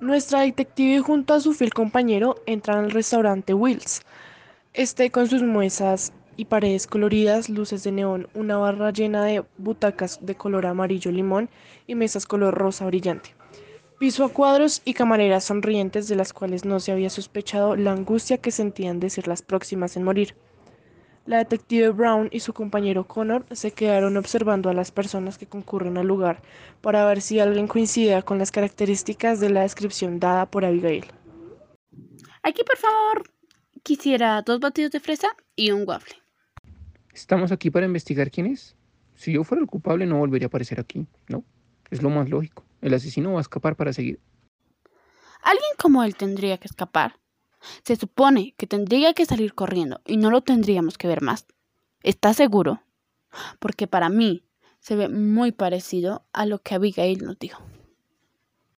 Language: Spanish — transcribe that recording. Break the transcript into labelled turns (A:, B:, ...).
A: Nuestra detective junto a su fiel compañero entran al restaurante Wills. Este con sus mesas y paredes coloridas, luces de neón, una barra llena de butacas de color amarillo limón y mesas color rosa brillante. Piso a cuadros y camareras sonrientes de las cuales no se había sospechado la angustia que sentían de ser las próximas en morir. La detective Brown y su compañero Connor se quedaron observando a las personas que concurren al lugar para ver si alguien coincidía con las características de la descripción dada por Abigail.
B: Aquí, por favor, quisiera dos batidos de fresa y un waffle.
C: Estamos aquí para investigar quién es. Si yo fuera el culpable no volvería a aparecer aquí, ¿no? Es lo más lógico. El asesino va a escapar para seguir.
B: Alguien como él tendría que escapar. Se supone que tendría que salir corriendo y no lo tendríamos que ver más. ¿Estás seguro? Porque para mí se ve muy parecido a lo que Abigail nos dijo.